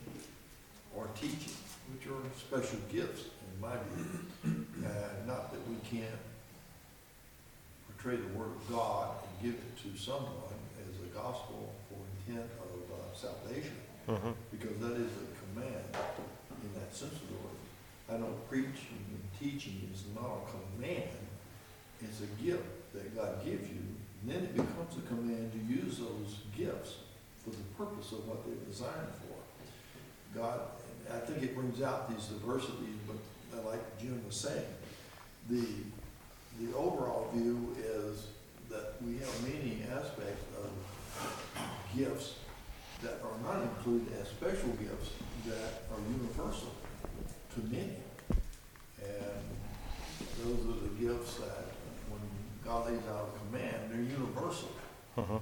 or teaching, which are special gifts, in my view. Uh, Not that we can't portray the word of God and give it to someone as a gospel for intent of uh, salvation, Mm-hmm. because that is a command in that sense of the word. I know preaching and teaching is not a command, it's a gift that God gives you, and then it becomes a command to use those gifts for the purpose of what they're designed for. God, I think it brings out these diversities, but like Jim was saying, the, the overall view is that we have many aspects of gifts that are not included as special gifts that are universal to many. And those are the gifts that, when God lays out a command, they're universal. Mm-hmm.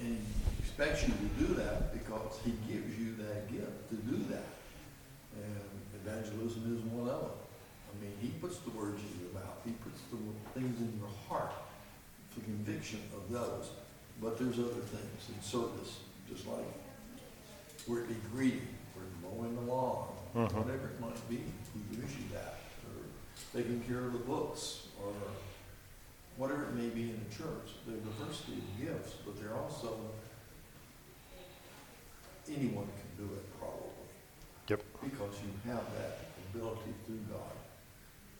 And he expects you to do that because he gives you that gift to do that. And evangelism is one of them. I mean, he puts the words in your mouth, he puts the things in your heart for conviction of those. But there's other things in service, just like where it be or mowing the lawn, Mhm. whatever it might be, he gives you that. Or taking care of the books, or whatever it may be in the church. There are diversity of gifts, but they're also, anyone can do it probably. Yep. Because you have that ability through God.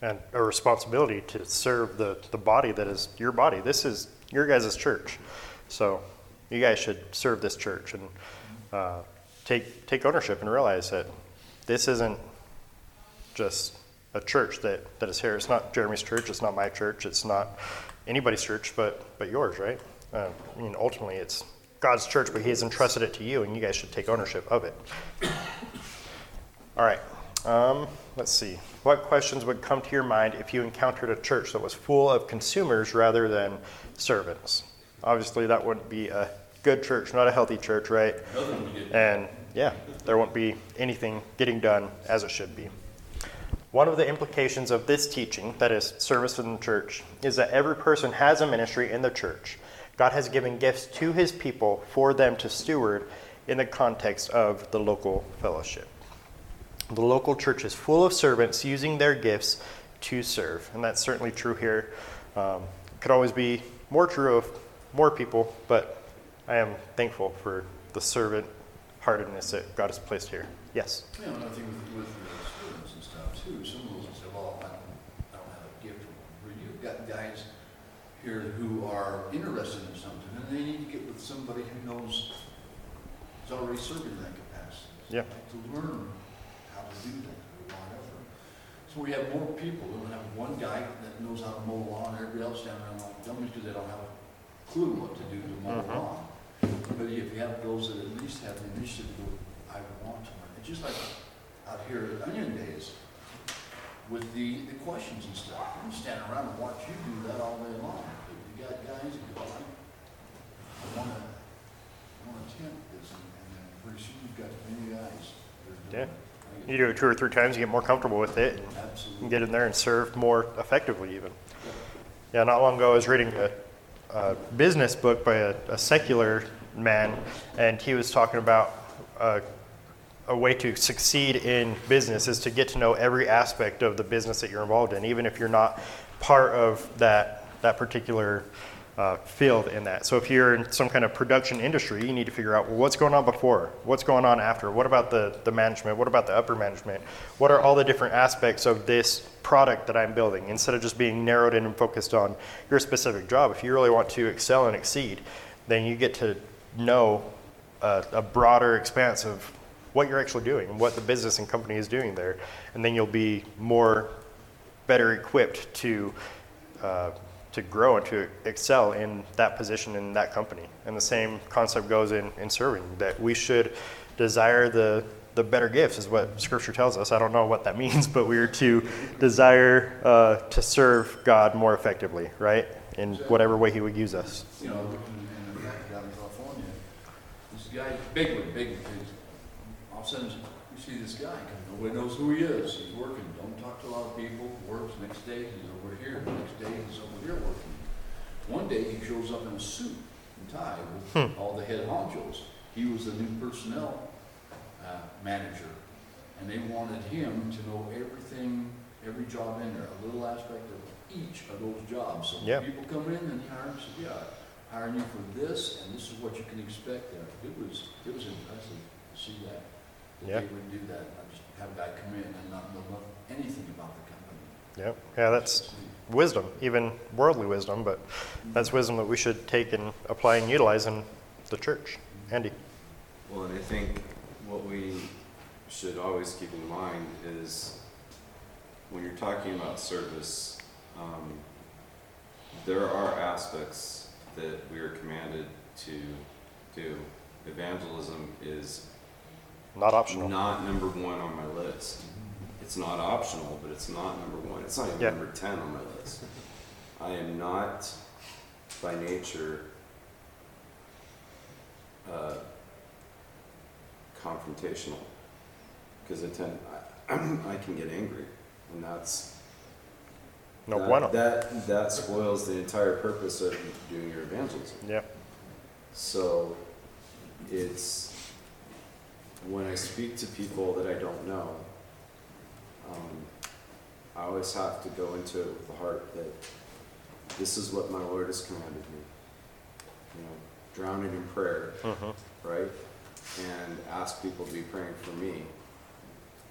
And a responsibility to serve the, the body that is your body. This is your guys' church. So you guys should serve this church and uh, take, take ownership and realize that this isn't just a church that, that is here. It's not Jeremy's church. It's not my church. It's not anybody's church but, but yours, right? Uh, I mean, ultimately, it's God's church, but He has entrusted it to you, and you guys should take ownership of it. All right. Um, let's see. What questions would come to your mind if you encountered a church that was full of consumers rather than servants? Obviously, that wouldn't be a good church, not a healthy church, right? Another one we did. And yeah, there won't be anything getting done as it should be. One of the implications of this teaching, that is, service in the church, is that every person has a ministry in the church. God has given gifts to his people for them to steward in the context of the local fellowship. The local church is full of servants using their gifts to serve, and that's certainly true here. Um, could always be more true of more people, but I am thankful for the servant heartedness that God has placed here. Yes. Yeah, know, another thing with, with the students and stuff too, some of those say, well, I don't, I don't have a gift. Where you've got guys here who are interested in something, and they need to get with somebody who knows, is already serving that capacity. Yeah. To learn how to do that, or whatever. So we have more people, we don't have one guy that knows how to mow the lawn, everybody else down around like dummies, because they don't have a clue what to do to mow the Mhm. lawn. But if you have those that at least have the initiative, to go, I want to learn. It's just like out here at Onion Days with the, the questions and stuff. I'm standing around and watch you do that all day long. But you got guys that go, I, I wanna, I wanna attempt this, and, and then pretty soon you've got many guys that are doing it. You do it two or three times, you get more comfortable with it, and you can Absolutely. get in there and serve more effectively, even. Yeah, not long ago, I was reading a, a business book by a, a secular man, and he was talking about uh, a way to succeed in business is to get to know every aspect of the business that you're involved in, even if you're not part of that that particular uh, field in that. So if you're in some kind of production industry, you need to figure out well, what's going on before, what's going on after, what about the, the management, what about the upper management, what are all the different aspects of this product that I'm building, instead of just being narrowed in and focused on your specific job. If you really want to excel and exceed, then you get to know a, a broader expanse of what you're actually doing and what the business and company is doing there, and then you'll be more better equipped to uh, to grow and to excel in that position in that company. And the same concept goes in, in serving that we should desire the the better gifts is what Scripture tells us. I don't know what that means, but we are to desire uh, to serve God more effectively, right? in whatever way He would use us. You know, and, and in fact, down in California, this guy, big one, big, big, all of a sudden, you see this guy, nobody knows who he is, he's working, don't talk to a lot of people, works, next day, he's over here, next day, he's over here working. One day, he shows up in a suit and tie with all the head honchos. He was the new personnel, uh, manager, and they wanted him to know everything, every job in there, a little aspect of each of those jobs. So people come in and he hired, said, yeah, hiring you for this, and this is what you can expect there. It was, it was impressive to see that. Yeah. That they would do that, I just have a guy come in and not know anything about the company. Yep. Yeah, that's wisdom, even worldly wisdom, but that's wisdom that we should take and apply and utilize in the church. Andy? Well, and I think what we should always keep in mind is when you're talking about service, um, there are aspects that we are commanded to do. Evangelism is Not optional. not number one on my list. It's not optional, but it's not number one. It's not even Yeah. number 10 on my list. I am not, by nature, uh, confrontational because I tend, I, I can get angry, and that's No that, bueno. That that spoils the entire purpose of doing your evangelism. Yeah. So it's when I speak to people that I don't know, um, I always have to go into it with the heart that this is what my Lord has commanded me. You know, drown it in prayer, hmm right? And ask people to be praying for me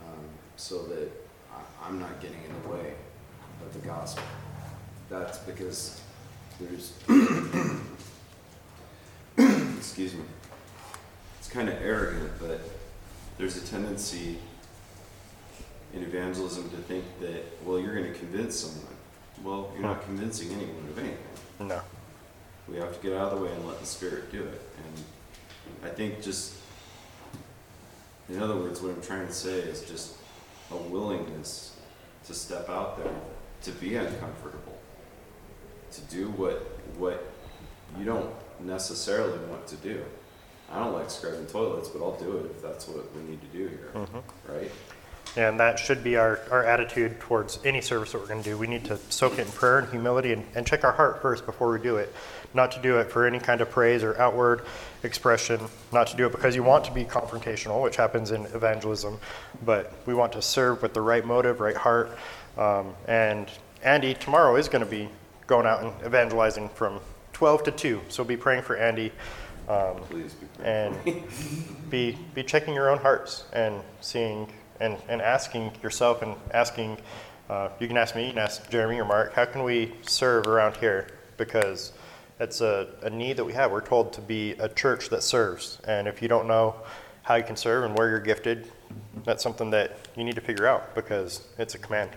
um, so that I, I'm not getting in the way of the gospel. That's because there's excuse me. It's kind of arrogant, but there's a tendency in evangelism to think that, well, you're going to convince someone. Well, you're not hmm. convincing anyone of anything. No. We have to get out of the way and let the Spirit do it. And I think just, in other words, what I'm trying to say is just a willingness to step out there, to be uncomfortable, to do what what you don't necessarily want to do. I don't like scrubbing toilets, but I'll do it if that's what we need to do here, Mhm. right? And that should be our, our attitude towards any service that we're going to do. We need to soak it in prayer and humility and, and check our heart first before we do it. Not to do it for any kind of praise or outward expression, not to do it because you want to be confrontational, which happens in evangelism, but we want to serve with the right motive, right heart. Um, and Andy tomorrow is going to be going out and evangelizing from 12 to 2, so be praying for Andy. Um, Please be praying. and be be checking your own hearts and seeing and, and asking yourself and asking uh, you can ask me you can ask jeremy or mark how can we serve around here because it's a, a need that we have we're told to be a church that serves and if you don't know how you can serve and where you're gifted that's something that you need to figure out because it's a command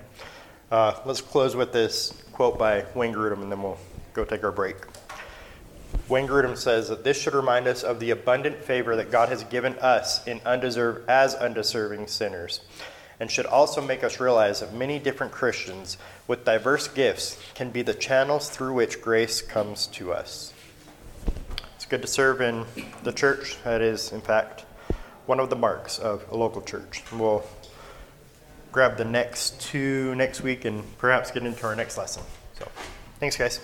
uh, let's close with this quote by wayne grudem and then we'll go take our break Wayne Grudem says that this should remind us of the abundant favor that God has given us in undeserved as undeserving sinners, and should also make us realize that many different Christians with diverse gifts can be the channels through which grace comes to us. It's good to serve in the church. That is, in fact, one of the marks of a local church. We'll grab the next two next week and perhaps get into our next lesson. So, thanks, guys.